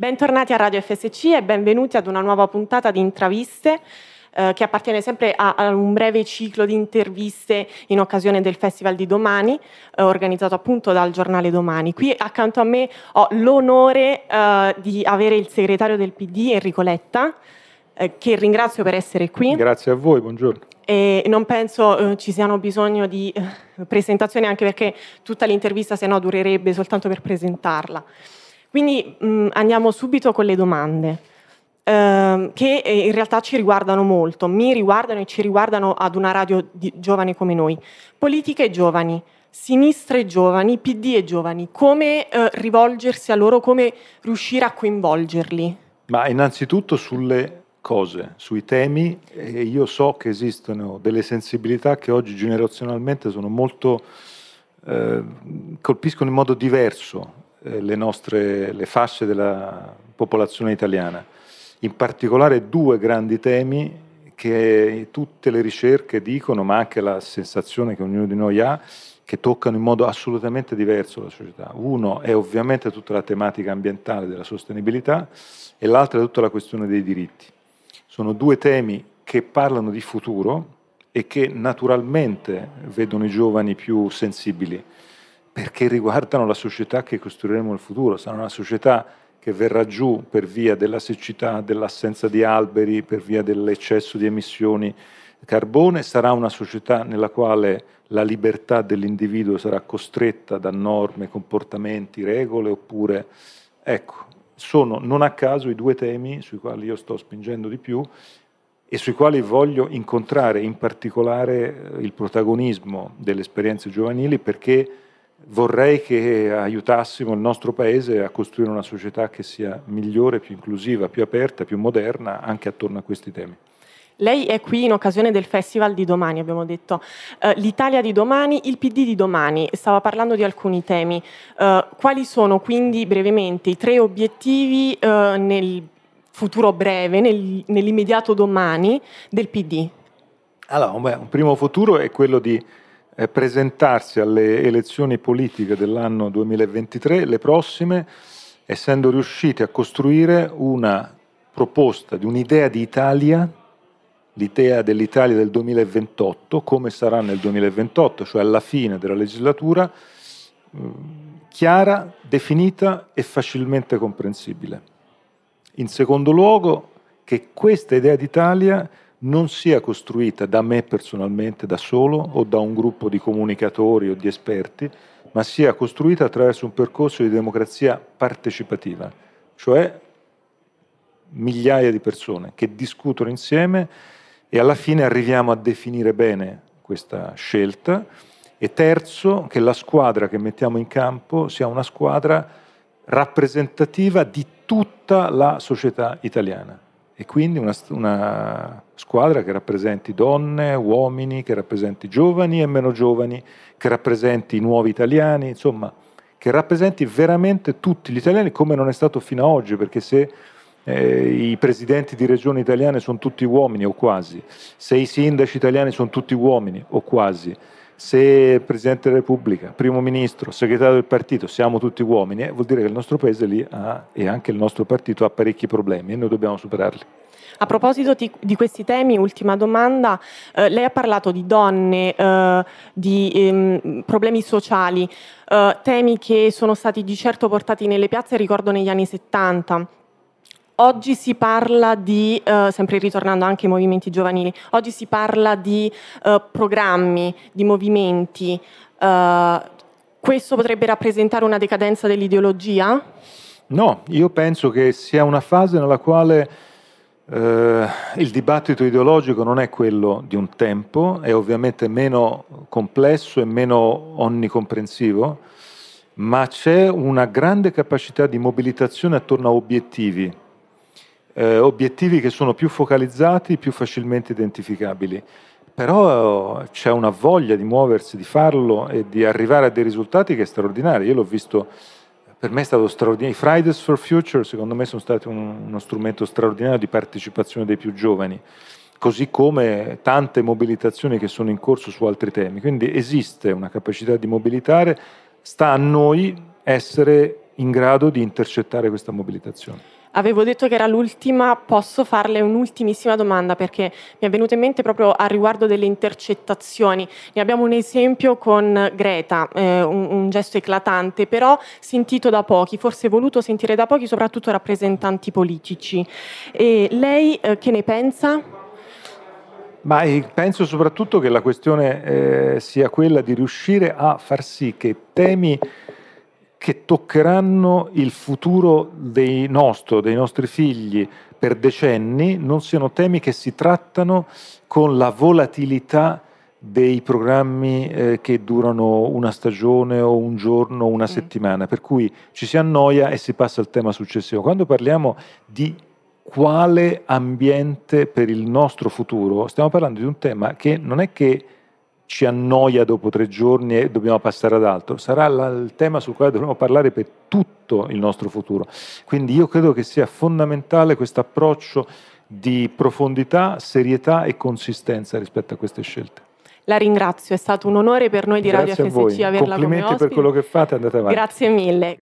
Bentornati a Radio FSC e benvenuti ad una nuova puntata di intraviste eh, che appartiene sempre a, a, un breve ciclo di interviste in occasione del Festival di Domani, eh, organizzato appunto dal giornale Domani. Qui accanto a me ho l'onore eh, di avere il segretario del PD, Enrico Letta, eh, che ringrazio per essere qui. Grazie a voi, buongiorno. E non penso ci siano bisogno di presentazioni, anche perché tutta l'intervista se no durerebbe soltanto per presentarla. Quindi mh, mm, andiamo subito con le domande. Ehm, che eh, in realtà ci riguardano molto, mi riguardano e ci riguardano ad una radio di giovani come noi. Politica e giovani, sinistra e giovani, PD e giovani, come eh, rivolgersi a loro, come riuscire a coinvolgerli? Ma innanzitutto sulle cose, sui temi, io so che esistono delle sensibilità che oggi generazionalmente sono molto, eh, colpiscono in modo diverso le nostre le fasce della popolazione italiana. In particolare due grandi temi che tutte le ricerche dicono, ma anche la sensazione che ognuno di noi ha, che toccano in modo assolutamente diverso la società. Uno è ovviamente tutta la tematica ambientale della sostenibilità e l'altro è tutta la questione dei diritti. Sono due temi che parlano di futuro e che naturalmente vedono i giovani più sensibili perché riguardano la società che costruiremo nel futuro. Sarà una società che verrà giù per via della siccità, dell'assenza di alberi, per via dell'eccesso di emissioni carbone, sarà una società nella quale la libertà dell'individuo sarà costretta da norme, comportamenti, regole, oppure, ecco, sono non a caso i due temi sui quali io sto spingendo di più e sui quali voglio incontrare in particolare il protagonismo delle esperienze giovanili perché vorrei che aiutassimo il nostro Paese a costruire una società che sia migliore, più inclusiva, più aperta, più moderna, anche attorno a questi temi. Lei è qui in occasione del Festival di domani, abbiamo detto. Uh, L'Italia di domani, il PD di domani. Stava parlando di alcuni temi. Uh, quali sono quindi brevemente i tre obiettivi uh, nel futuro breve, nel, nell'immediato domani del PD? Allora, beh, un primo futuro è quello di eh, presentarsi alle elezioni politiche dell'anno 2023, le prossime, essendo riusciti a costruire una proposta di un'idea di Italia, l'idea dell'Italia del 2028, come sarà nel 2028, cioè alla fine della legislatura, mm, chiara, definita e facilmente comprensibile. In secondo luogo, che questa idea d'Italia non sia costruita da me personalmente, da solo, o da un gruppo di comunicatori o di esperti, ma sia costruita attraverso un percorso di democrazia partecipativa, cioè migliaia di persone che discutono insieme e alla fine arriviamo a definire bene questa scelta. E terzo, che la squadra che mettiamo in campo sia una squadra rappresentativa di tutta la società italiana e quindi una, una, squadra che rappresenti donne, uomini, che rappresenti giovani e meno giovani, che rappresenti i nuovi italiani, insomma, che rappresenti veramente tutti gli italiani come non è stato fino ad oggi, perché se eh, i presidenti di regioni italiane sono tutti uomini o quasi, se i sindaci italiani sono tutti uomini o quasi, se Presidente della Repubblica, Primo Ministro, Segretario del Partito siamo tutti uomini, eh, vuol dire che il nostro Paese lì ha, e anche il nostro partito ha parecchi problemi e noi dobbiamo superarli. A proposito di, di questi temi, ultima domanda, eh, lei ha parlato di donne, eh, di ehm, problemi sociali, eh, temi che sono stati di certo portati nelle piazze, ricordo negli anni 70. Oggi si parla di, eh, sempre ritornando anche ai movimenti giovanili, oggi si parla di eh, programmi, di movimenti. Eh, questo potrebbe rappresentare una decadenza dell'ideologia? No, io penso che sia una fase nella quale eh, il dibattito ideologico non è quello di un tempo, è ovviamente meno complesso e meno onnicomprensivo, ma c'è una grande capacità di mobilitazione attorno a obiettivi eh, obiettivi che sono più focalizzati, più facilmente identificabili. Però c'è una voglia di muoversi, di farlo e di arrivare a dei risultati che è straordinario. Io l'ho visto, per me è stato straordinario. I Fridays for Future secondo me sono stati un, uno strumento straordinario di partecipazione dei più giovani così come tante mobilitazioni che sono in corso su altri temi. Quindi esiste una capacità di mobilitare, sta a noi essere in grado di intercettare questa mobilitazione. Avevo detto che era l'ultima, posso farle un'ultimissima domanda perché mi è venuto in mente proprio a riguardo delle intercettazioni. Ne abbiamo un esempio con Greta, eh, un, un, gesto eclatante, però sentito da pochi, forse voluto sentire da pochi, soprattutto rappresentanti politici. E lei eh, che ne pensa? Ma penso soprattutto che la questione eh, sia quella di riuscire a far sì che temi che toccheranno il futuro dei nostro, dei nostri figli per decenni, non siano temi che si trattano con la volatilità dei programmi eh, che durano una stagione o un giorno o una mm. settimana, per cui ci si annoia e si passa al tema successivo. Quando parliamo di quale ambiente per il nostro futuro, stiamo parlando di un tema che non è che ci annoia dopo tre giorni e dobbiamo passare ad altro, sarà la, il tema sul quale dovremo parlare per tutto il nostro futuro. Quindi io credo che sia fondamentale questo approccio di profondità, serietà e consistenza rispetto a queste scelte. La ringrazio, è stato un onore per noi di Grazie Radio FSC averla come Complimenti per quello che fate, andate avanti. Grazie mille.